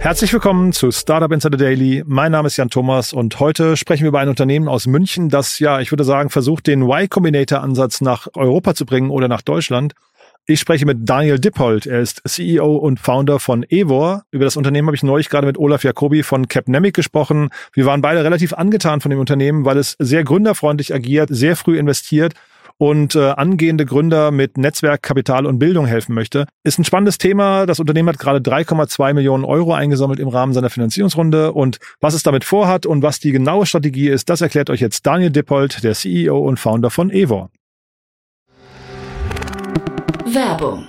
Herzlich willkommen zu Startup Insider Daily. Mein Name ist Jan Thomas und heute sprechen wir über ein Unternehmen aus München, das ja, ich würde sagen, versucht, den Y Combinator Ansatz nach Europa zu bringen oder nach Deutschland. Ich spreche mit Daniel Dippold. Er ist CEO und Founder von Evor. Über das Unternehmen habe ich neulich gerade mit Olaf Jacobi von Capnemic gesprochen. Wir waren beide relativ angetan von dem Unternehmen, weil es sehr gründerfreundlich agiert, sehr früh investiert und äh, angehende Gründer mit Netzwerk, Kapital und Bildung helfen möchte. Ist ein spannendes Thema. Das Unternehmen hat gerade 3,2 Millionen Euro eingesammelt im Rahmen seiner Finanzierungsrunde und was es damit vorhat und was die genaue Strategie ist, das erklärt euch jetzt Daniel Dippold, der CEO und Founder von Evor. Werbung.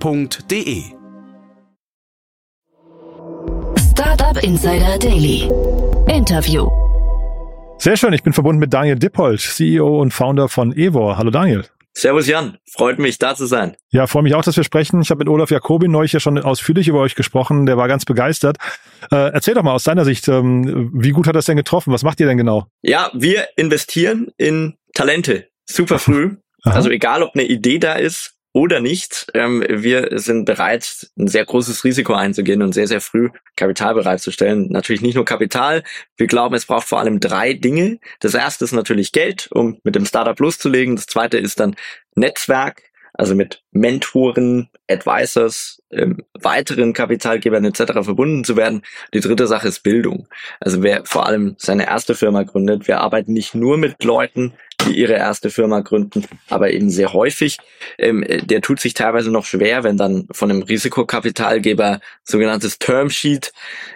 www.startup.de. Startup Insider Daily. Interview. Sehr schön, ich bin verbunden mit Daniel Dippold, CEO und Founder von Evor. Hallo Daniel. Servus Jan, freut mich da zu sein. Ja, freue mich auch, dass wir sprechen. Ich habe mit Olaf Jacobi neulich ja schon ausführlich über euch gesprochen. Der war ganz begeistert. Äh, erzähl doch mal aus deiner Sicht, ähm, wie gut hat das denn getroffen? Was macht ihr denn genau? Ja, wir investieren in Talente super früh. Also egal, ob eine Idee da ist oder nicht. Ähm, wir sind bereit, ein sehr großes Risiko einzugehen und sehr, sehr früh Kapital bereitzustellen. Natürlich nicht nur Kapital. Wir glauben, es braucht vor allem drei Dinge. Das erste ist natürlich Geld, um mit dem Startup loszulegen. Das zweite ist dann Netzwerk, also mit Mentoren, Advisors, ähm, weiteren Kapitalgebern etc. verbunden zu werden. Die dritte Sache ist Bildung. Also wer vor allem seine erste Firma gründet, wir arbeiten nicht nur mit Leuten, die ihre erste Firma gründen, aber eben sehr häufig. Ähm, der tut sich teilweise noch schwer, wenn dann von einem Risikokapitalgeber sogenanntes Termsheet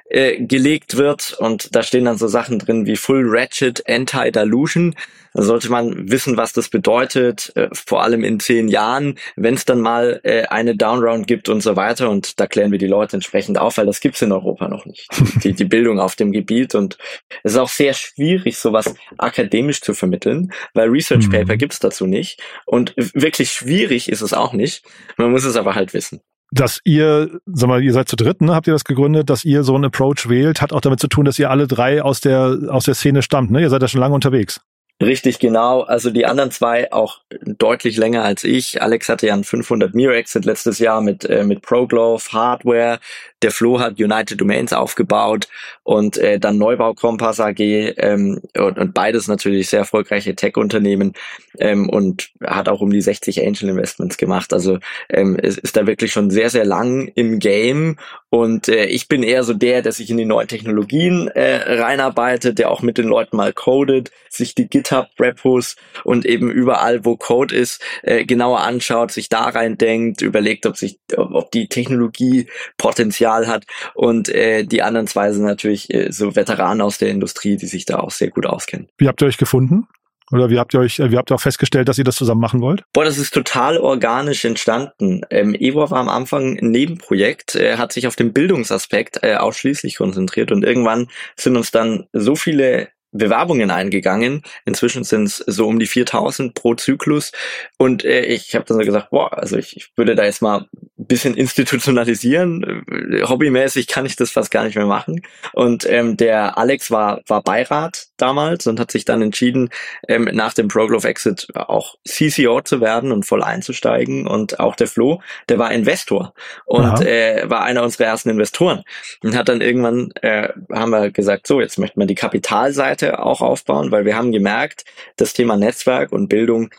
äh, gelegt wird und da stehen dann so Sachen drin wie Full Ratchet Anti-Dilution. Da sollte man wissen, was das bedeutet, äh, vor allem in zehn Jahren, wenn es dann mal äh, eine Downround gibt und so weiter. Und da klären wir die Leute entsprechend auf, weil das gibt's in Europa noch nicht, die, die Bildung auf dem Gebiet. Und es ist auch sehr schwierig, sowas akademisch zu vermitteln, weil Research Paper mhm. gibt's dazu nicht. Und wirklich schwierig ist es auch nicht. Man muss es aber halt wissen dass ihr, sag mal, ihr seid zu dritt, ne? Habt ihr das gegründet, dass ihr so einen Approach wählt, hat auch damit zu tun, dass ihr alle drei aus der aus der Szene stammt, ne? Ihr seid ja schon lange unterwegs. Richtig, genau. Also die anderen zwei auch deutlich länger als ich. Alex hatte ja einen 500 Mio Exit letztes Jahr mit, äh, mit ProGlove, Hardware. Der Flo hat United Domains aufgebaut und äh, dann Neubau Kompass AG ähm, und, und beides natürlich sehr erfolgreiche Tech-Unternehmen ähm, und hat auch um die 60 Angel Investments gemacht. Also ähm, es ist da wirklich schon sehr, sehr lang im Game und äh, ich bin eher so der, der sich in die neuen Technologien äh, reinarbeitet, der auch mit den Leuten mal codet, sich die GitHub-Repos und eben überall, wo Code ist, äh, genauer anschaut, sich da rein denkt, überlegt, ob sich, ob die Technologie Potenzial hat. Und äh, die anderen zwei sind natürlich äh, so Veteranen aus der Industrie, die sich da auch sehr gut auskennen. Wie habt ihr euch gefunden? Oder wie habt ihr euch, äh, wie habt ihr auch festgestellt, dass ihr das zusammen machen wollt? Boah, das ist total organisch entstanden. Ähm, Evo war am Anfang ein Nebenprojekt, äh, hat sich auf den Bildungsaspekt äh, ausschließlich konzentriert und irgendwann sind uns dann so viele Bewerbungen eingegangen. Inzwischen sind es so um die 4000 pro Zyklus. Und äh, ich habe dann so gesagt, boah, also ich, ich würde da jetzt mal ein bisschen institutionalisieren. Hobbymäßig kann ich das fast gar nicht mehr machen. Und ähm, der Alex war, war Beirat damals und hat sich dann entschieden, ähm, nach dem ProGlove Exit auch CCO zu werden und voll einzusteigen. Und auch der Flo, der war Investor und äh, war einer unserer ersten Investoren. Und hat dann irgendwann, äh, haben wir gesagt, so, jetzt möchten wir die Kapitalseite Seite auch aufbauen, weil wir haben gemerkt, das Thema Netzwerk und Bildung,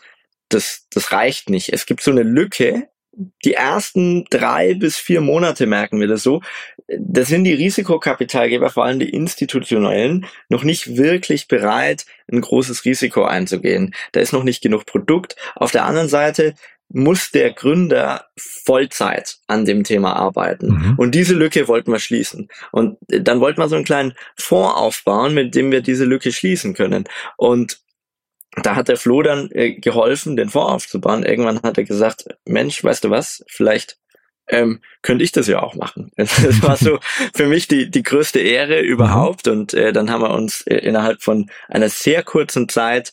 das, das reicht nicht. Es gibt so eine Lücke. Die ersten drei bis vier Monate merken wir das so. da sind die Risikokapitalgeber, vor allem die institutionellen, noch nicht wirklich bereit, ein großes Risiko einzugehen. Da ist noch nicht genug Produkt. Auf der anderen Seite muss der Gründer Vollzeit an dem Thema arbeiten. Mhm. Und diese Lücke wollten wir schließen. Und dann wollten wir so einen kleinen Fonds aufbauen, mit dem wir diese Lücke schließen können. Und da hat der Flo dann äh, geholfen, den Fonds aufzubauen. Irgendwann hat er gesagt, Mensch, weißt du was, vielleicht ähm, könnte ich das ja auch machen. Das war so für mich die, die größte Ehre überhaupt. Und äh, dann haben wir uns äh, innerhalb von einer sehr kurzen Zeit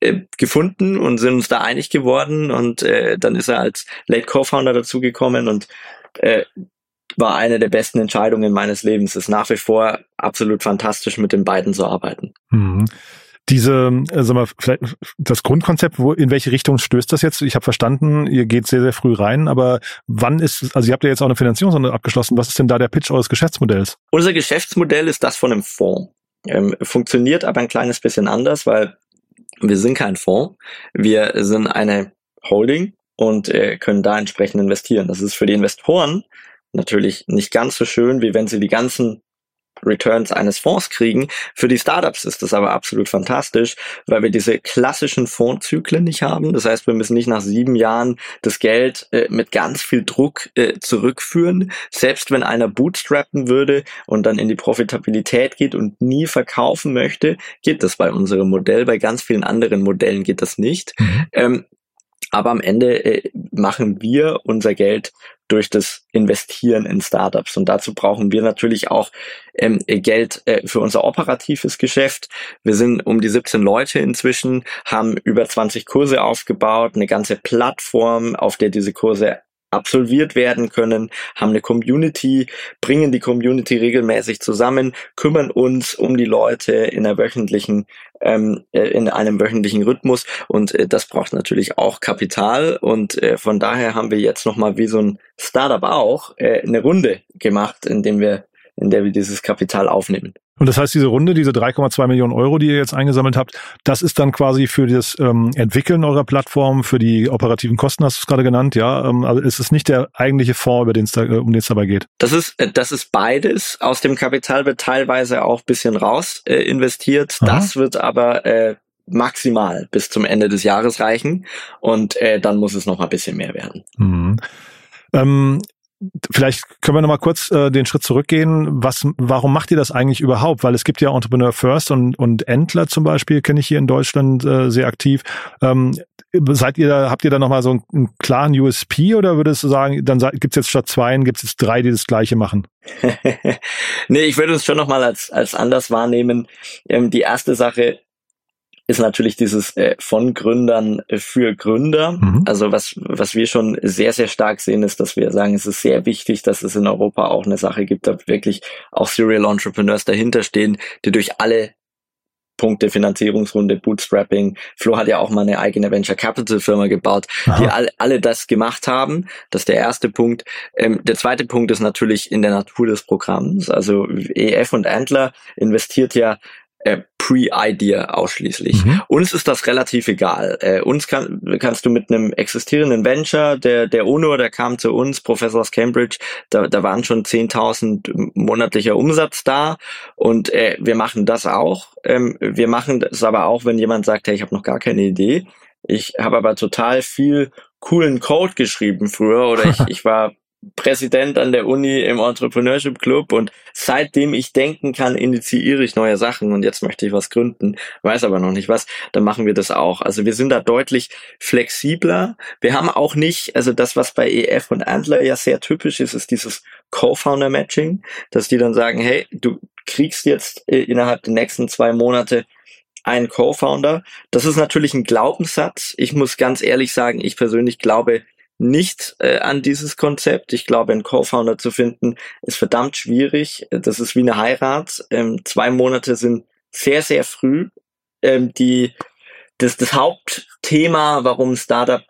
äh, gefunden und sind uns da einig geworden. Und äh, dann ist er als Late Co-Founder dazugekommen und äh, war eine der besten Entscheidungen meines Lebens. Es ist nach wie vor absolut fantastisch, mit den beiden zu arbeiten. Mhm diese, äh, sag mal, vielleicht das Grundkonzept, wo in welche Richtung stößt das jetzt? Ich habe verstanden, ihr geht sehr, sehr früh rein, aber wann ist, also ihr habt ja jetzt auch eine Finanzierungsrunde abgeschlossen, was ist denn da der Pitch eures Geschäftsmodells? Unser Geschäftsmodell ist das von einem Fonds. Ähm, funktioniert aber ein kleines bisschen anders, weil wir sind kein Fonds, wir sind eine Holding und äh, können da entsprechend investieren. Das ist für die Investoren natürlich nicht ganz so schön, wie wenn sie die ganzen Returns eines Fonds kriegen. Für die Startups ist das aber absolut fantastisch, weil wir diese klassischen Fondszyklen nicht haben. Das heißt, wir müssen nicht nach sieben Jahren das Geld äh, mit ganz viel Druck äh, zurückführen. Selbst wenn einer bootstrappen würde und dann in die Profitabilität geht und nie verkaufen möchte, geht das bei unserem Modell. Bei ganz vielen anderen Modellen geht das nicht. Mhm. Ähm, aber am Ende äh, machen wir unser Geld durch das Investieren in Startups. Und dazu brauchen wir natürlich auch ähm, Geld äh, für unser operatives Geschäft. Wir sind um die 17 Leute inzwischen, haben über 20 Kurse aufgebaut, eine ganze Plattform, auf der diese Kurse absolviert werden können, haben eine Community, bringen die Community regelmäßig zusammen, kümmern uns um die Leute in einer wöchentlichen ähm, äh, in einem wöchentlichen Rhythmus und äh, das braucht natürlich auch Kapital und äh, von daher haben wir jetzt nochmal wie so ein Startup auch äh, eine Runde gemacht, in dem wir in der wir dieses Kapital aufnehmen. Und das heißt, diese Runde, diese 3,2 Millionen Euro, die ihr jetzt eingesammelt habt, das ist dann quasi für das ähm, Entwickeln eurer Plattform, für die operativen Kosten, hast du es gerade genannt, ja. Ähm, also ist es nicht der eigentliche Fonds, über den es da, äh, um den es dabei geht? Das ist, äh, das ist beides. Aus dem Kapital wird teilweise auch bisschen raus äh, investiert. Aha. Das wird aber äh, maximal bis zum Ende des Jahres reichen und äh, dann muss es noch ein bisschen mehr werden. Mhm. Ähm, Vielleicht können wir noch mal kurz äh, den Schritt zurückgehen. Was, warum macht ihr das eigentlich überhaupt? Weil es gibt ja Entrepreneur First und, und Entler zum Beispiel, kenne ich hier in Deutschland äh, sehr aktiv. Ähm, seid ihr da, habt ihr da noch mal so einen, einen klaren USP oder würdest du sagen, dann gibt's jetzt statt zwei, gibt's jetzt drei, die das Gleiche machen? nee, ich würde es schon noch mal als, als anders wahrnehmen. Ähm, die erste Sache ist natürlich dieses äh, von Gründern für Gründer. Mhm. Also was, was wir schon sehr, sehr stark sehen, ist, dass wir sagen, es ist sehr wichtig, dass es in Europa auch eine Sache gibt, da wirklich auch Serial Entrepreneurs dahinter stehen, die durch alle Punkte, Finanzierungsrunde, Bootstrapping. Flo hat ja auch mal eine eigene Venture Capital Firma gebaut, Aha. die alle, alle das gemacht haben. Das ist der erste Punkt. Ähm, der zweite Punkt ist natürlich in der Natur des Programms. Also EF und Antler investiert ja äh, Pre-Idea ausschließlich. Mhm. Uns ist das relativ egal. Äh, uns kann, kannst du mit einem existierenden Venture, der, der UNO, der kam zu uns, Professor aus Cambridge, da, da waren schon 10.000 monatlicher Umsatz da und äh, wir machen das auch. Ähm, wir machen das aber auch, wenn jemand sagt, hey, ich habe noch gar keine Idee. Ich habe aber total viel coolen Code geschrieben früher oder ich, ich war Präsident an der Uni im Entrepreneurship Club und seitdem ich denken kann, initiiere ich neue Sachen und jetzt möchte ich was gründen, weiß aber noch nicht was, dann machen wir das auch. Also wir sind da deutlich flexibler. Wir haben auch nicht, also das, was bei EF und Antler ja sehr typisch ist, ist dieses Co-Founder-Matching, dass die dann sagen, hey, du kriegst jetzt äh, innerhalb der nächsten zwei Monate einen Co-Founder. Das ist natürlich ein Glaubenssatz. Ich muss ganz ehrlich sagen, ich persönlich glaube nicht äh, an dieses Konzept. Ich glaube, einen Co-Founder zu finden, ist verdammt schwierig. Das ist wie eine Heirat. Ähm, zwei Monate sind sehr, sehr früh. Ähm, die, das, das Hauptthema, warum Startup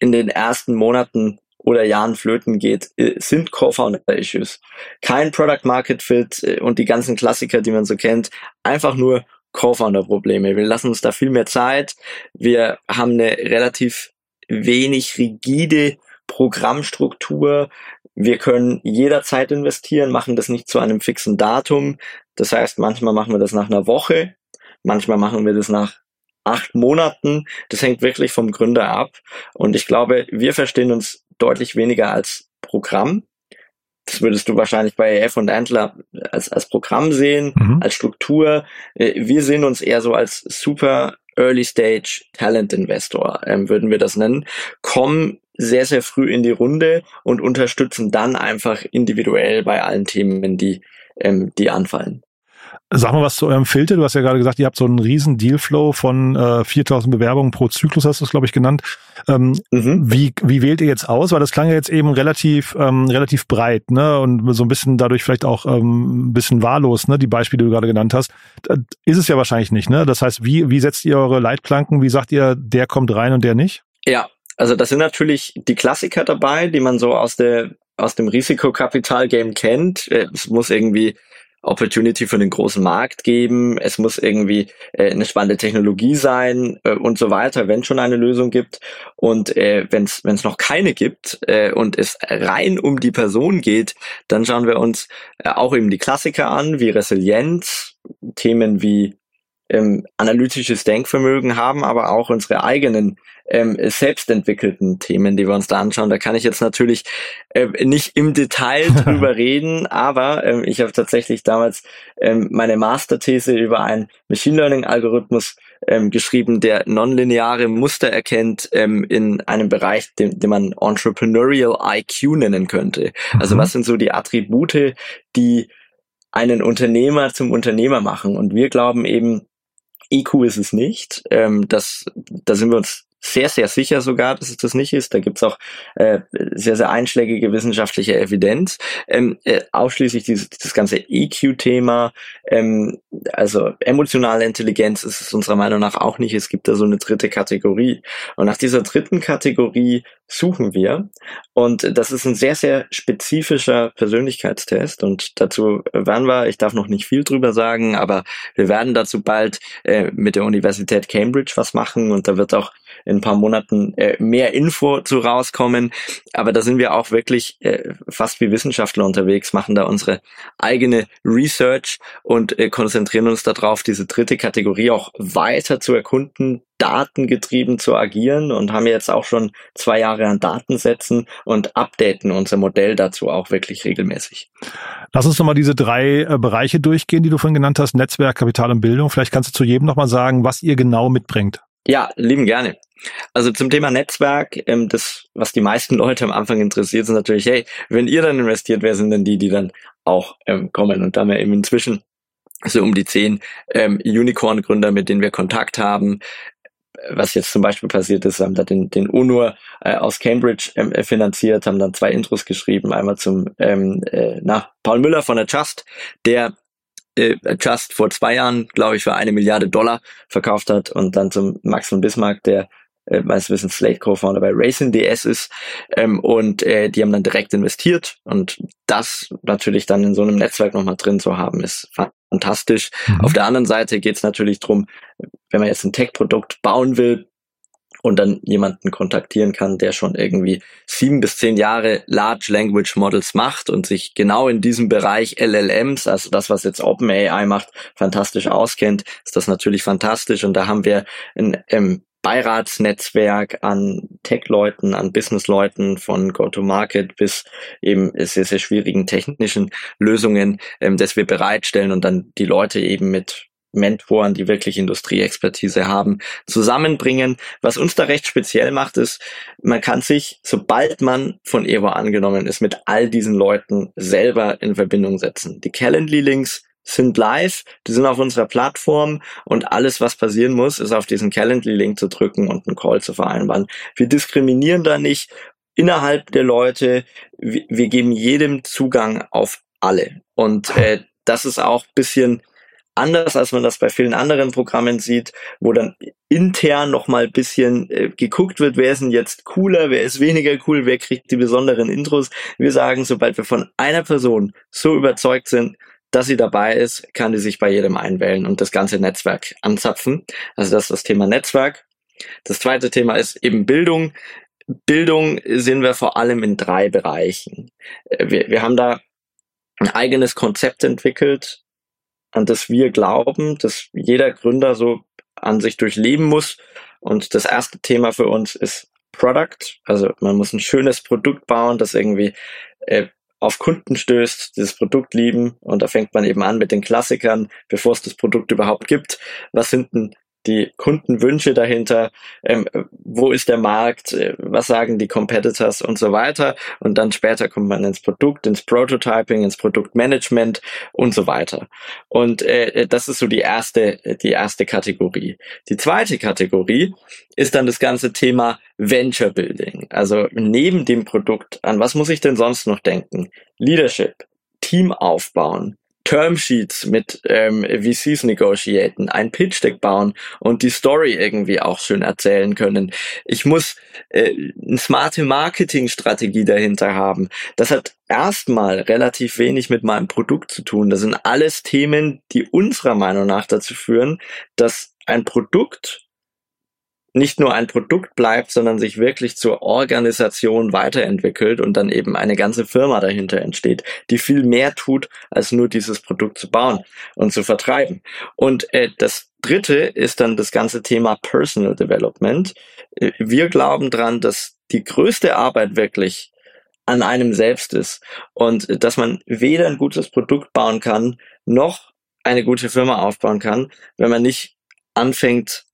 in den ersten Monaten oder Jahren flöten geht, äh, sind Co-Founder-Issues. Kein Product Market Fit äh, und die ganzen Klassiker, die man so kennt. Einfach nur Co-Founder-Probleme. Wir lassen uns da viel mehr Zeit. Wir haben eine relativ wenig rigide Programmstruktur. Wir können jederzeit investieren, machen das nicht zu einem fixen Datum. Das heißt, manchmal machen wir das nach einer Woche, manchmal machen wir das nach acht Monaten. Das hängt wirklich vom Gründer ab. Und ich glaube, wir verstehen uns deutlich weniger als Programm. Das würdest du wahrscheinlich bei F und Antler als, als Programm sehen, mhm. als Struktur. Äh, wir sehen uns eher so als super Early Stage Talent Investor, ähm, würden wir das nennen, kommen sehr, sehr früh in die Runde und unterstützen dann einfach individuell bei allen Themen, die, ähm, die anfallen. Sag mal was zu eurem Filter. Du hast ja gerade gesagt, ihr habt so einen riesen Dealflow von äh, 4000 Bewerbungen pro Zyklus, hast du es, glaube ich, genannt. Ähm, mhm. wie, wie wählt ihr jetzt aus? Weil das klang ja jetzt eben relativ, ähm, relativ breit, ne? Und so ein bisschen dadurch vielleicht auch ähm, ein bisschen wahllos, ne? Die Beispiele, die du gerade genannt hast. Äh, ist es ja wahrscheinlich nicht, ne? Das heißt, wie, wie setzt ihr eure Leitplanken? Wie sagt ihr, der kommt rein und der nicht? Ja, also das sind natürlich die Klassiker dabei, die man so aus der aus dem Risikokapital-Game kennt. Äh, es muss irgendwie Opportunity für den großen Markt geben, es muss irgendwie äh, eine spannende Technologie sein äh, und so weiter, wenn schon eine Lösung gibt. Und äh, wenn es noch keine gibt äh, und es rein um die Person geht, dann schauen wir uns äh, auch eben die Klassiker an, wie Resilienz, Themen wie ähm, analytisches Denkvermögen haben, aber auch unsere eigenen ähm, selbstentwickelten Themen, die wir uns da anschauen. Da kann ich jetzt natürlich äh, nicht im Detail drüber reden, aber ähm, ich habe tatsächlich damals ähm, meine Masterthese über einen Machine Learning Algorithmus ähm, geschrieben, der nonlineare Muster erkennt ähm, in einem Bereich, den, den man Entrepreneurial IQ nennen könnte. Also mhm. was sind so die Attribute, die einen Unternehmer zum Unternehmer machen? Und wir glauben eben, IQ ist es nicht. Ähm, das, da sind wir uns sehr, sehr sicher sogar, dass es das nicht ist. Da gibt's auch äh, sehr, sehr einschlägige wissenschaftliche Evidenz. Ähm, äh, ausschließlich dieses, das ganze EQ-Thema, ähm, also emotionale Intelligenz ist es unserer Meinung nach auch nicht. Es gibt da so eine dritte Kategorie. Und nach dieser dritten Kategorie suchen wir. Und das ist ein sehr, sehr spezifischer Persönlichkeitstest. Und dazu werden wir, ich darf noch nicht viel drüber sagen, aber wir werden dazu bald äh, mit der Universität Cambridge was machen. Und da wird auch in ein paar Monaten äh, mehr Info zu rauskommen. Aber da sind wir auch wirklich äh, fast wie Wissenschaftler unterwegs, machen da unsere eigene Research und äh, konzentrieren uns darauf, diese dritte Kategorie auch weiter zu erkunden, datengetrieben zu agieren und haben jetzt auch schon zwei Jahre an Datensätzen und updaten unser Modell dazu auch wirklich regelmäßig. Lass uns nochmal diese drei äh, Bereiche durchgehen, die du vorhin genannt hast, Netzwerk, Kapital und Bildung. Vielleicht kannst du zu jedem nochmal sagen, was ihr genau mitbringt. Ja, lieben gerne. Also zum Thema Netzwerk, ähm, das, was die meisten Leute am Anfang interessiert, ist natürlich, hey, wenn ihr dann investiert, wer sind denn die, die dann auch ähm, kommen? Und da haben wir eben inzwischen so um die zehn ähm, Unicorn-Gründer, mit denen wir Kontakt haben. Was jetzt zum Beispiel passiert ist, haben da den, den UNUR äh, aus Cambridge ähm, finanziert, haben dann zwei Intros geschrieben, einmal zum ähm, äh, nach Paul Müller von der Just, der äh, Just vor zwei Jahren, glaube ich, für eine Milliarde Dollar verkauft hat und dann zum Max von Bismarck, der äh, meines Wissens Slate Co-Founder bei Racing DS ist ähm, und äh, die haben dann direkt investiert und das natürlich dann in so einem Netzwerk nochmal drin zu haben, ist fantastisch. Mhm. Auf der anderen Seite geht es natürlich drum, wenn man jetzt ein Tech-Produkt bauen will, und dann jemanden kontaktieren kann, der schon irgendwie sieben bis zehn Jahre Large Language Models macht und sich genau in diesem Bereich LLMs, also das, was jetzt OpenAI macht, fantastisch auskennt, ist das natürlich fantastisch. Und da haben wir ein ähm, Beiratsnetzwerk an Tech-Leuten, an Business-Leuten von Go-to-Market bis eben sehr, sehr schwierigen technischen Lösungen, ähm, das wir bereitstellen und dann die Leute eben mit Mentoren, die wirklich Industrieexpertise haben, zusammenbringen. Was uns da recht speziell macht, ist, man kann sich, sobald man von Evo angenommen ist, mit all diesen Leuten selber in Verbindung setzen. Die Calendly-Links sind live, die sind auf unserer Plattform und alles, was passieren muss, ist auf diesen Calendly-Link zu drücken und einen Call zu vereinbaren. Wir diskriminieren da nicht innerhalb der Leute, wir, geben jedem Zugang auf alle. Und äh, das ist auch bisschen anders, als man das bei vielen anderen Programmen sieht, wo dann intern nochmal bisschen äh, geguckt wird, wer ist denn jetzt cooler, wer ist weniger cool, wer kriegt die besonderen Intros. Wir sagen, sobald wir von einer Person so überzeugt sind, dass sie dabei ist, kann die sich bei jedem einwählen und das ganze Netzwerk anzapfen. Also das ist das Thema Netzwerk. Das zweite Thema ist eben Bildung. Bildung sehen wir vor allem in drei Bereichen. Äh, wir, wir haben da ein eigenes Konzept entwickelt, an das wir glauben, dass jeder Gründer so an sich durchleben muss. Und das erste Thema für uns ist Product. Also man muss ein schönes Produkt bauen, das irgendwie äh, auf Kunden stößt, dieses Produkt lieben. Und da fängt man eben an mit den Klassikern, bevor es das Produkt überhaupt gibt. Was sind denn die Kundenwünsche dahinter, ähm, wo ist der Markt, äh, was sagen die Competitors und so weiter. Und dann später kommt man ins Produkt, ins Prototyping, ins Produktmanagement und so weiter. Und äh, das ist so die erste, die erste Kategorie. Die zweite Kategorie ist dann das ganze Thema Venture Building. Also neben dem Produkt, an was muss ich denn sonst noch denken? Leadership, Team aufbauen, Termsheets mit ähm, VCs negotiaten, ein Pitch Deck bauen und die Story irgendwie auch schön erzählen können. Ich muss äh, eine smarte Marketingstrategie dahinter haben. Das hat erstmal relativ wenig mit meinem Produkt zu tun. Das sind alles Themen, die unserer Meinung nach dazu führen, dass ein Produkt nicht nur ein Produkt bleibt, sondern sich wirklich zur Organisation weiterentwickelt und dann eben eine ganze Firma dahinter entsteht, die viel mehr tut, als nur dieses Produkt zu bauen und zu vertreiben. Und äh, das Dritte ist dann das ganze Thema Personal Development. Äh, wir glauben dran, dass die größte Arbeit wirklich an einem selbst ist und äh, dass man weder ein gutes Produkt bauen kann, noch eine gute Firma aufbauen kann, wenn man nicht anfängt,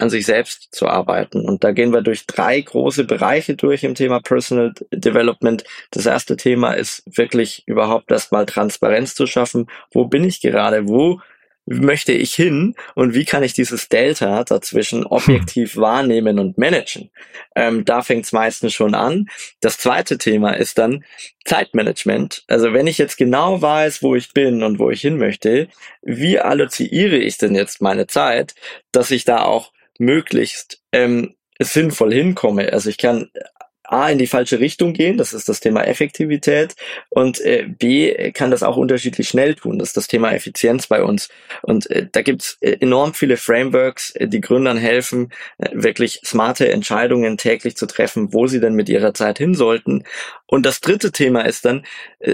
an sich selbst zu arbeiten. Und da gehen wir durch drei große Bereiche durch im Thema Personal Development. Das erste Thema ist wirklich überhaupt erstmal Transparenz zu schaffen. Wo bin ich gerade? Wo möchte ich hin und wie kann ich dieses Delta dazwischen objektiv hm. wahrnehmen und managen? Ähm, da fängt es meistens schon an. Das zweite Thema ist dann Zeitmanagement. Also wenn ich jetzt genau weiß, wo ich bin und wo ich hin möchte, wie alloziere ich denn jetzt meine Zeit, dass ich da auch möglichst ähm, sinnvoll hinkomme. Also ich kann A in die falsche Richtung gehen, das ist das Thema Effektivität und äh, B kann das auch unterschiedlich schnell tun, das ist das Thema Effizienz bei uns. Und äh, da gibt's äh, enorm viele Frameworks, äh, die Gründern helfen, äh, wirklich smarte Entscheidungen täglich zu treffen, wo sie denn mit ihrer Zeit hin sollten. Und das dritte Thema ist dann,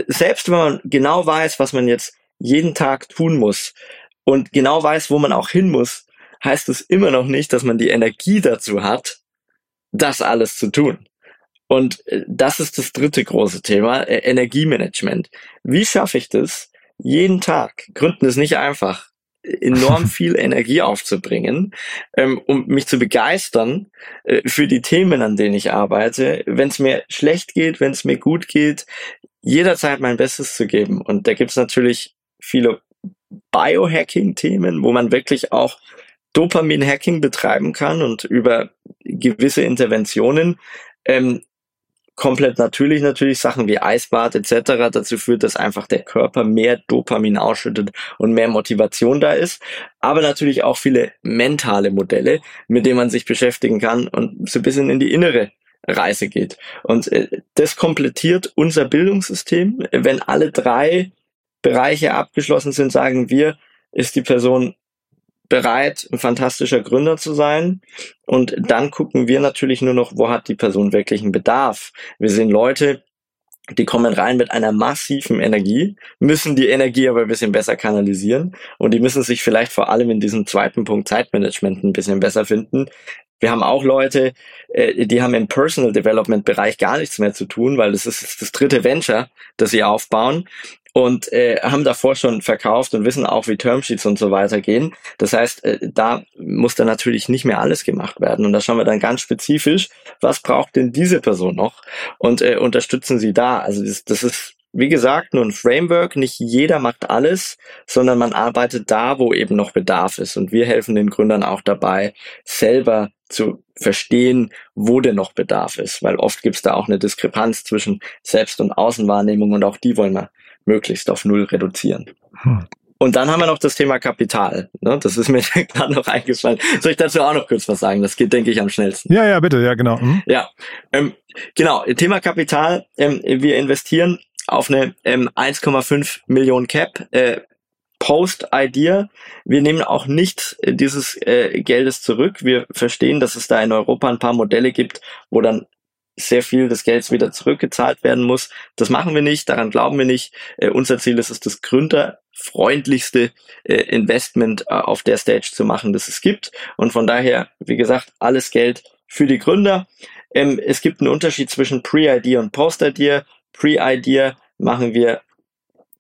selbst wenn man genau weiß, was man jetzt jeden Tag tun muss und genau weiß, wo man auch hin muss, heißt es immer noch nicht, dass man die Energie dazu hat, das alles zu tun. Und äh, das ist das dritte große Thema, äh, Energiemanagement. Wie schaffe ich das, jeden Tag, Gründen ist nicht einfach, enorm viel Energie aufzubringen, ähm, um mich zu begeistern äh, für die Themen, an denen ich arbeite. Wenn es mir schlecht geht, wenn es mir gut geht, jederzeit mein Bestes zu geben. Und da gibt es natürlich viele Biohacking-Themen, wo man wirklich auch Dopamin-Hacking betreiben kann und über gewisse Interventionen ähm, komplett natürlich natürlich Sachen wie Eisbad etc. dazu führt, dass einfach der Körper mehr Dopamin ausschüttet und mehr Motivation da ist, aber natürlich auch viele mentale Modelle, mit denen man sich beschäftigen kann und so ein bisschen in die innere Reise geht. Und äh, das komplettiert unser Bildungssystem. Wenn alle drei Bereiche abgeschlossen sind, sagen wir, ist die Person bereit, ein fantastischer Gründer zu sein. Und dann gucken wir natürlich nur noch, wo hat die Person wirklich einen Bedarf. Wir sehen Leute, die kommen rein mit einer massiven Energie, müssen die Energie aber ein bisschen besser kanalisieren und die müssen sich vielleicht vor allem in diesem zweiten Punkt Zeitmanagement ein bisschen besser finden. Wir haben auch Leute, äh, die haben im Personal Development Bereich gar nichts mehr zu tun, weil das ist das dritte Venture, das sie aufbauen und äh, haben davor schon verkauft und wissen auch, wie Termsheets und so weiter gehen. Das heißt, äh, da muss dann natürlich nicht mehr alles gemacht werden. Und da schauen wir dann ganz spezifisch, was braucht denn diese Person noch und äh, unterstützen sie da. Also das, das ist wie gesagt, nur ein Framework. Nicht jeder macht alles, sondern man arbeitet da, wo eben noch Bedarf ist. Und wir helfen den Gründern auch dabei, selber zu verstehen, wo denn noch Bedarf ist. Weil oft gibt es da auch eine Diskrepanz zwischen Selbst- und Außenwahrnehmung und auch die wollen wir möglichst auf Null reduzieren. Hm. Und dann haben wir noch das Thema Kapital. Ne? Das ist mir gerade noch eingefallen. Soll ich dazu auch noch kurz was sagen? Das geht, denke ich, am schnellsten. Ja, ja, bitte, ja, genau. Mhm. Ja, ähm, genau. Thema Kapital. Ähm, wir investieren auf eine ähm, 1,5 Millionen Cap. Äh, Post-Idea. Wir nehmen auch nicht äh, dieses äh, Geldes zurück. Wir verstehen, dass es da in Europa ein paar Modelle gibt, wo dann sehr viel des Gelds wieder zurückgezahlt werden muss. Das machen wir nicht, daran glauben wir nicht. Äh, unser Ziel ist es, das gründerfreundlichste äh, Investment äh, auf der Stage zu machen, das es gibt. Und von daher, wie gesagt, alles Geld für die Gründer. Ähm, es gibt einen Unterschied zwischen Pre-Idea und Post-Idea. Pre-Idea machen wir,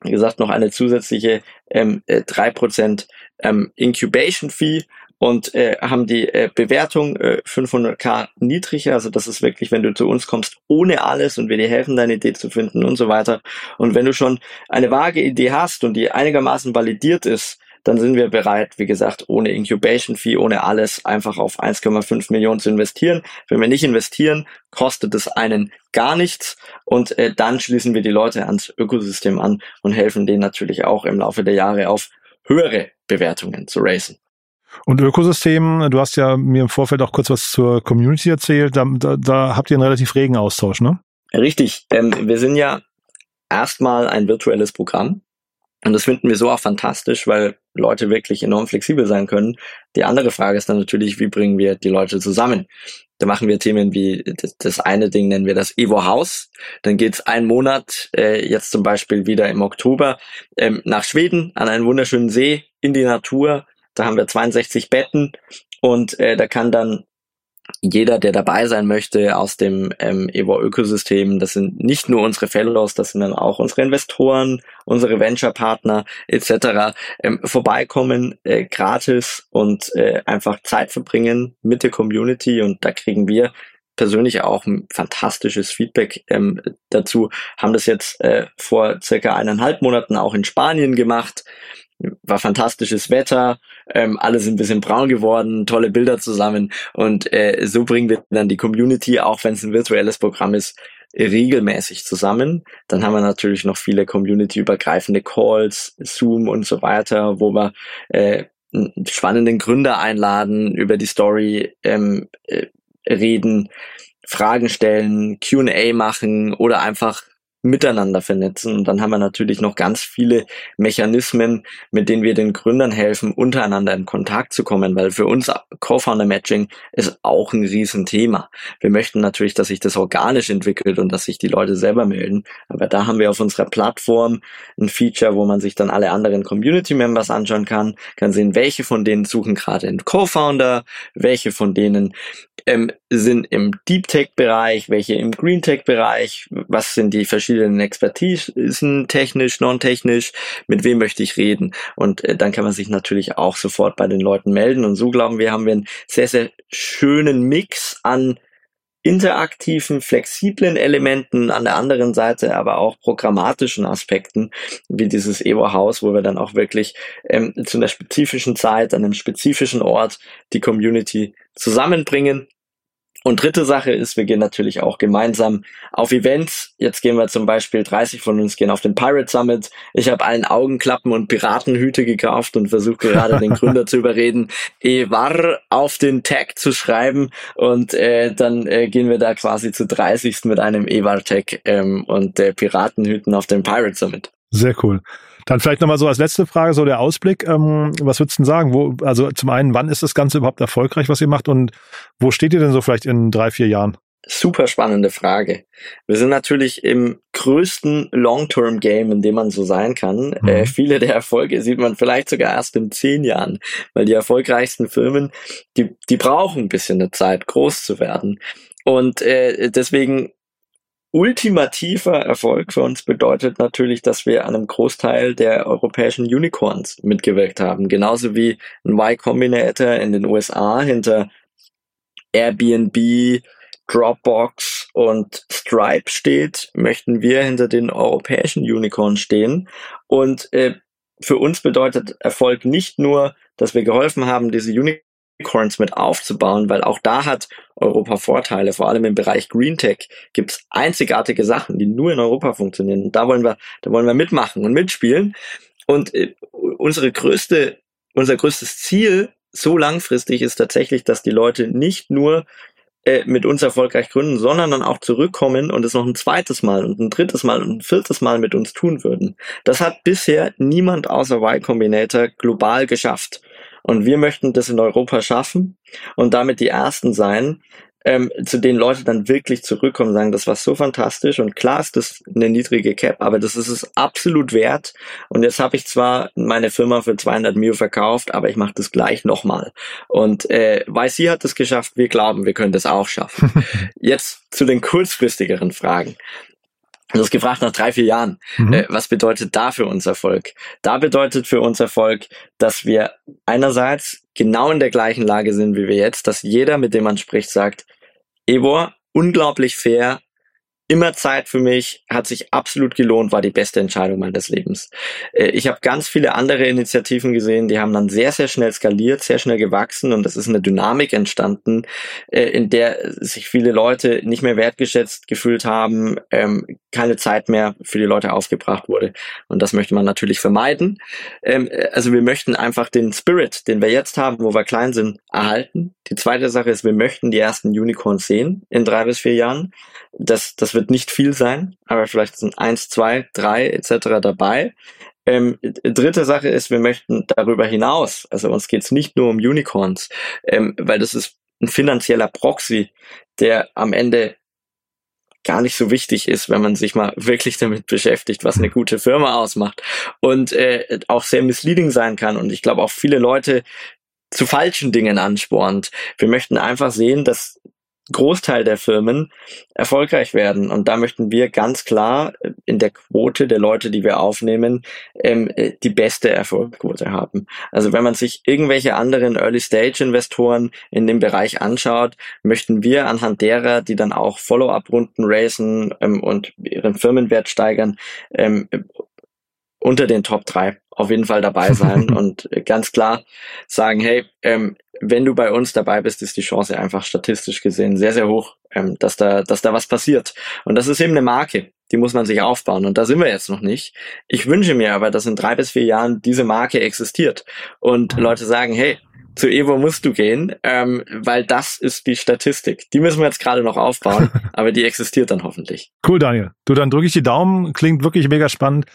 wie gesagt, noch eine zusätzliche ähm, äh, 3% ähm, Incubation-Fee und äh, haben die äh, Bewertung äh, 500k niedriger. Also das ist wirklich, wenn du zu uns kommst, ohne alles und wir dir helfen, deine Idee zu finden und so weiter. Und wenn du schon eine vage Idee hast und die einigermaßen validiert ist, dann sind wir bereit, wie gesagt, ohne Incubation Fee, ohne alles, einfach auf 1,5 Millionen zu investieren. Wenn wir nicht investieren, kostet es einen gar nichts und äh, dann schließen wir die Leute ans Ökosystem an und helfen denen natürlich auch im Laufe der Jahre auf höhere Bewertungen zu racen. Und Ökosystem, du hast ja mir im Vorfeld auch kurz was zur Community erzählt, da, da, da habt ihr einen relativ regen Austausch, ne? Richtig, ähm, wir sind ja erstmal ein virtuelles Programm und das finden wir so auch fantastisch, weil Leute wirklich enorm flexibel sein können. Die andere Frage ist dann natürlich, wie bringen wir die Leute zusammen? Da machen wir Themen wie das, eine Ding nennen wir das Evo Haus. Dann geht's einen Monat, äh, jetzt zum Beispiel wieder im Oktober, ähm, nach Schweden an einen wunderschönen See in die Natur da haben wir 62 Betten und äh, da kann dann jeder, der dabei sein möchte aus dem ähm, Evo-Ökosystem, das sind nicht nur unsere Fellows, das sind dann auch unsere Investoren, unsere Venture-Partner etc., ähm, vorbeikommen, äh, gratis und äh, einfach Zeit verbringen mit der Community und da kriegen wir persönlich auch ein fantastisches Feedback ähm, dazu, haben das jetzt äh, vor circa eineinhalb Monaten auch in Spanien gemacht war fantastisches Wetter, ähm, alle sind ein bisschen braun geworden, tolle Bilder zusammen und äh, so bringen wir dann die Community, auch wenn es ein virtuelles Programm ist, regelmäßig zusammen. Dann haben wir natürlich noch viele community-übergreifende Calls, Zoom und so weiter, wo wir äh, spannenden Gründer einladen, über die Story ähm, äh, reden, Fragen stellen, Q&A machen oder einfach miteinander vernetzen. Und dann haben wir natürlich noch ganz viele Mechanismen, mit denen wir den Gründern helfen, untereinander in Kontakt zu kommen, weil für uns Co-Founder-Matching ist auch ein Riesenthema. Wir möchten natürlich, dass sich das organisch entwickelt und dass sich die Leute selber melden. Aber da haben wir auf unserer Plattform ein Feature, wo man sich dann alle anderen Community-Members anschauen kann, kann sehen, welche von denen suchen gerade einen Co-Founder, welche von denen ähm, sind im Deep Tech-Bereich, welche im Green Tech-Bereich, was sind die verschiedenen Expertisen, technisch, non-technisch, mit wem möchte ich reden. Und äh, dann kann man sich natürlich auch sofort bei den Leuten melden. Und so glauben wir, haben wir einen sehr, sehr schönen Mix an interaktiven, flexiblen Elementen, an der anderen Seite aber auch programmatischen Aspekten, wie dieses Evo-Haus, wo wir dann auch wirklich ähm, zu einer spezifischen Zeit, an einem spezifischen Ort die Community zusammenbringen und dritte Sache ist, wir gehen natürlich auch gemeinsam auf Events. Jetzt gehen wir zum Beispiel, 30 von uns gehen auf den Pirate Summit. Ich habe allen Augenklappen und Piratenhüte gekauft und versuche gerade den Gründer zu überreden, Evar auf den Tag zu schreiben. Und äh, dann äh, gehen wir da quasi zu 30 mit einem Evar-Tag ähm, und der Piratenhüten auf den Pirate Summit. Sehr cool. Dann vielleicht nochmal so als letzte Frage, so der Ausblick. Ähm, was würdest du denn sagen? Wo, also zum einen, wann ist das Ganze überhaupt erfolgreich, was ihr macht? Und wo steht ihr denn so vielleicht in drei, vier Jahren? Super spannende Frage. Wir sind natürlich im größten Long-Term-Game, in dem man so sein kann. Mhm. Äh, viele der Erfolge sieht man vielleicht sogar erst in zehn Jahren, weil die erfolgreichsten Firmen, die, die brauchen ein bisschen eine Zeit, groß zu werden. Und äh, deswegen ultimativer Erfolg für uns bedeutet natürlich, dass wir an einem Großteil der europäischen Unicorns mitgewirkt haben. Genauso wie ein Y Combinator in den USA hinter Airbnb, Dropbox und Stripe steht, möchten wir hinter den europäischen Unicorns stehen. Und äh, für uns bedeutet Erfolg nicht nur, dass wir geholfen haben, diese Unicorns Unicorns mit aufzubauen, weil auch da hat Europa Vorteile. Vor allem im Bereich Green Tech gibt es einzigartige Sachen, die nur in Europa funktionieren. Und da wollen wir, da wollen wir mitmachen und mitspielen. Und äh, unsere größte, unser größtes Ziel so langfristig ist tatsächlich, dass die Leute nicht nur äh, mit uns erfolgreich gründen, sondern dann auch zurückkommen und es noch ein zweites Mal und ein drittes Mal und ein viertes Mal mit uns tun würden. Das hat bisher niemand außer Y Combinator global geschafft. Und wir möchten das in Europa schaffen und damit die Ersten sein, ähm, zu denen Leute dann wirklich zurückkommen und sagen, das war so fantastisch und klar ist das eine niedrige Cap, aber das ist es absolut wert und jetzt habe ich zwar meine Firma für 200 Mio verkauft, aber ich mache das gleich nochmal und äh, weil sie hat es geschafft, wir glauben, wir können das auch schaffen. jetzt zu den kurzfristigeren Fragen. Du hast gefragt nach drei, vier Jahren. Mhm. Äh, was bedeutet da für uns Erfolg? Da bedeutet für uns Erfolg, dass wir einerseits genau in der gleichen Lage sind wie wir jetzt, dass jeder, mit dem man spricht, sagt, Ebor, unglaublich fair, immer Zeit für mich, hat sich absolut gelohnt, war die beste Entscheidung meines Lebens. Äh, ich habe ganz viele andere Initiativen gesehen, die haben dann sehr, sehr schnell skaliert, sehr schnell gewachsen und es ist eine Dynamik entstanden, äh, in der sich viele Leute nicht mehr wertgeschätzt gefühlt haben, ähm, keine Zeit mehr für die Leute aufgebracht wurde. Und das möchte man natürlich vermeiden. Ähm, also wir möchten einfach den Spirit, den wir jetzt haben, wo wir klein sind, erhalten. Die zweite Sache ist, wir möchten die ersten Unicorns sehen in drei bis vier Jahren. Das, das wird nicht viel sein, aber vielleicht sind eins, zwei, drei etc. dabei. Ähm, dritte Sache ist, wir möchten darüber hinaus, also uns geht es nicht nur um Unicorns, ähm, weil das ist ein finanzieller Proxy, der am Ende gar nicht so wichtig ist, wenn man sich mal wirklich damit beschäftigt, was eine gute Firma ausmacht und äh, auch sehr misleading sein kann. Und ich glaube auch viele Leute zu falschen Dingen anspornt. Wir möchten einfach sehen, dass Großteil der Firmen erfolgreich werden. Und da möchten wir ganz klar in der Quote der Leute, die wir aufnehmen, ähm, die beste Erfolgsquote haben. Also wenn man sich irgendwelche anderen Early-Stage-Investoren in dem Bereich anschaut, möchten wir anhand derer, die dann auch Follow-up-Runden racen ähm, und ihren Firmenwert steigern, ähm, unter den Top 3 auf jeden Fall dabei sein und ganz klar sagen, hey, ähm, wenn du bei uns dabei bist, ist die Chance einfach statistisch gesehen sehr, sehr hoch, ähm, dass da, dass da was passiert. Und das ist eben eine Marke, die muss man sich aufbauen. Und da sind wir jetzt noch nicht. Ich wünsche mir aber, dass in drei bis vier Jahren diese Marke existiert und Leute sagen, hey, zu Evo musst du gehen, ähm, weil das ist die Statistik. Die müssen wir jetzt gerade noch aufbauen, aber die existiert dann hoffentlich. Cool, Daniel. Du, dann drücke ich die Daumen. Klingt wirklich mega spannend.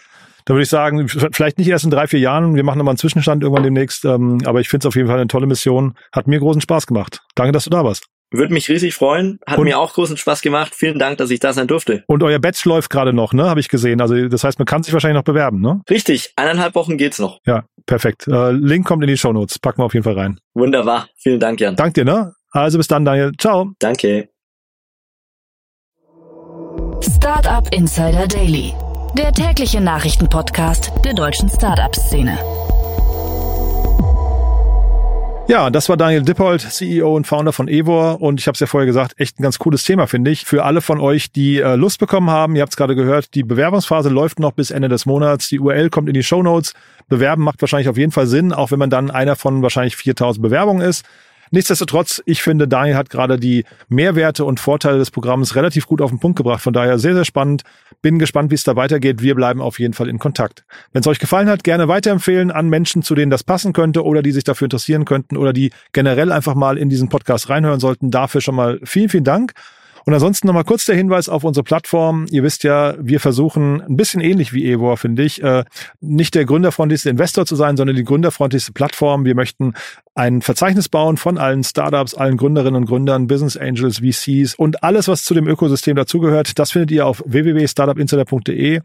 Da würde ich sagen, vielleicht nicht erst in drei, vier Jahren. Wir machen nochmal einen Zwischenstand irgendwann demnächst. Ähm, aber ich finde es auf jeden Fall eine tolle Mission. Hat mir großen Spaß gemacht. Danke, dass du da warst. Würde mich riesig freuen. Hat und, mir auch großen Spaß gemacht. Vielen Dank, dass ich da sein durfte. Und euer Batch läuft gerade noch, ne? Habe ich gesehen. Also das heißt, man kann sich wahrscheinlich noch bewerben, ne? Richtig. Eineinhalb Wochen geht's noch. Ja, perfekt. Äh, Link kommt in die Show Notes. Packen wir auf jeden Fall rein. Wunderbar. Vielen Dank, Jan. Dank dir, ne? Also bis dann, Daniel. Ciao. Danke. Startup Insider Daily der tägliche Nachrichtenpodcast der deutschen Startup-Szene. Ja, das war Daniel Dippold, CEO und Founder von Evor. Und ich habe es ja vorher gesagt, echt ein ganz cooles Thema, finde ich. Für alle von euch, die äh, Lust bekommen haben, ihr habt es gerade gehört, die Bewerbungsphase läuft noch bis Ende des Monats. Die URL kommt in die Show Notes. Bewerben macht wahrscheinlich auf jeden Fall Sinn, auch wenn man dann einer von wahrscheinlich 4000 Bewerbungen ist. Nichtsdestotrotz, ich finde, Daniel hat gerade die Mehrwerte und Vorteile des Programms relativ gut auf den Punkt gebracht. Von daher sehr, sehr spannend. Bin gespannt, wie es da weitergeht. Wir bleiben auf jeden Fall in Kontakt. Wenn es euch gefallen hat, gerne weiterempfehlen an Menschen, zu denen das passen könnte oder die sich dafür interessieren könnten oder die generell einfach mal in diesen Podcast reinhören sollten. Dafür schon mal vielen, vielen Dank. Und ansonsten nochmal kurz der Hinweis auf unsere Plattform. Ihr wisst ja, wir versuchen ein bisschen ähnlich wie Evor, finde ich, äh, nicht der gründerfreundlichste Investor zu sein, sondern die gründerfreundlichste Plattform. Wir möchten ein Verzeichnis bauen von allen Startups, allen Gründerinnen und Gründern, Business Angels, VCs und alles, was zu dem Ökosystem dazugehört. Das findet ihr auf www.startupinsider.de.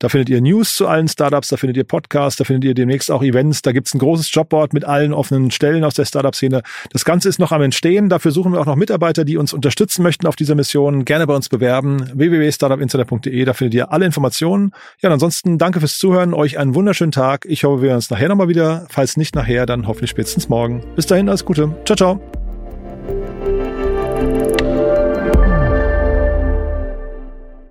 Da findet ihr News zu allen Startups, da findet ihr Podcasts, da findet ihr demnächst auch Events. Da gibt's ein großes Jobboard mit allen offenen Stellen aus der Startup-Szene. Das Ganze ist noch am Entstehen. Dafür suchen wir auch noch Mitarbeiter, die uns unterstützen möchten auf dieser Mission. Gerne bei uns bewerben. www.startupinsider.de, da findet ihr alle Informationen. Ja, und ansonsten danke fürs Zuhören. Euch einen wunderschönen Tag. Ich hoffe, wir hören uns nachher nochmal wieder. Falls nicht nachher, dann hoffentlich spätestens morgen. Bis dahin, alles Gute. Ciao, ciao.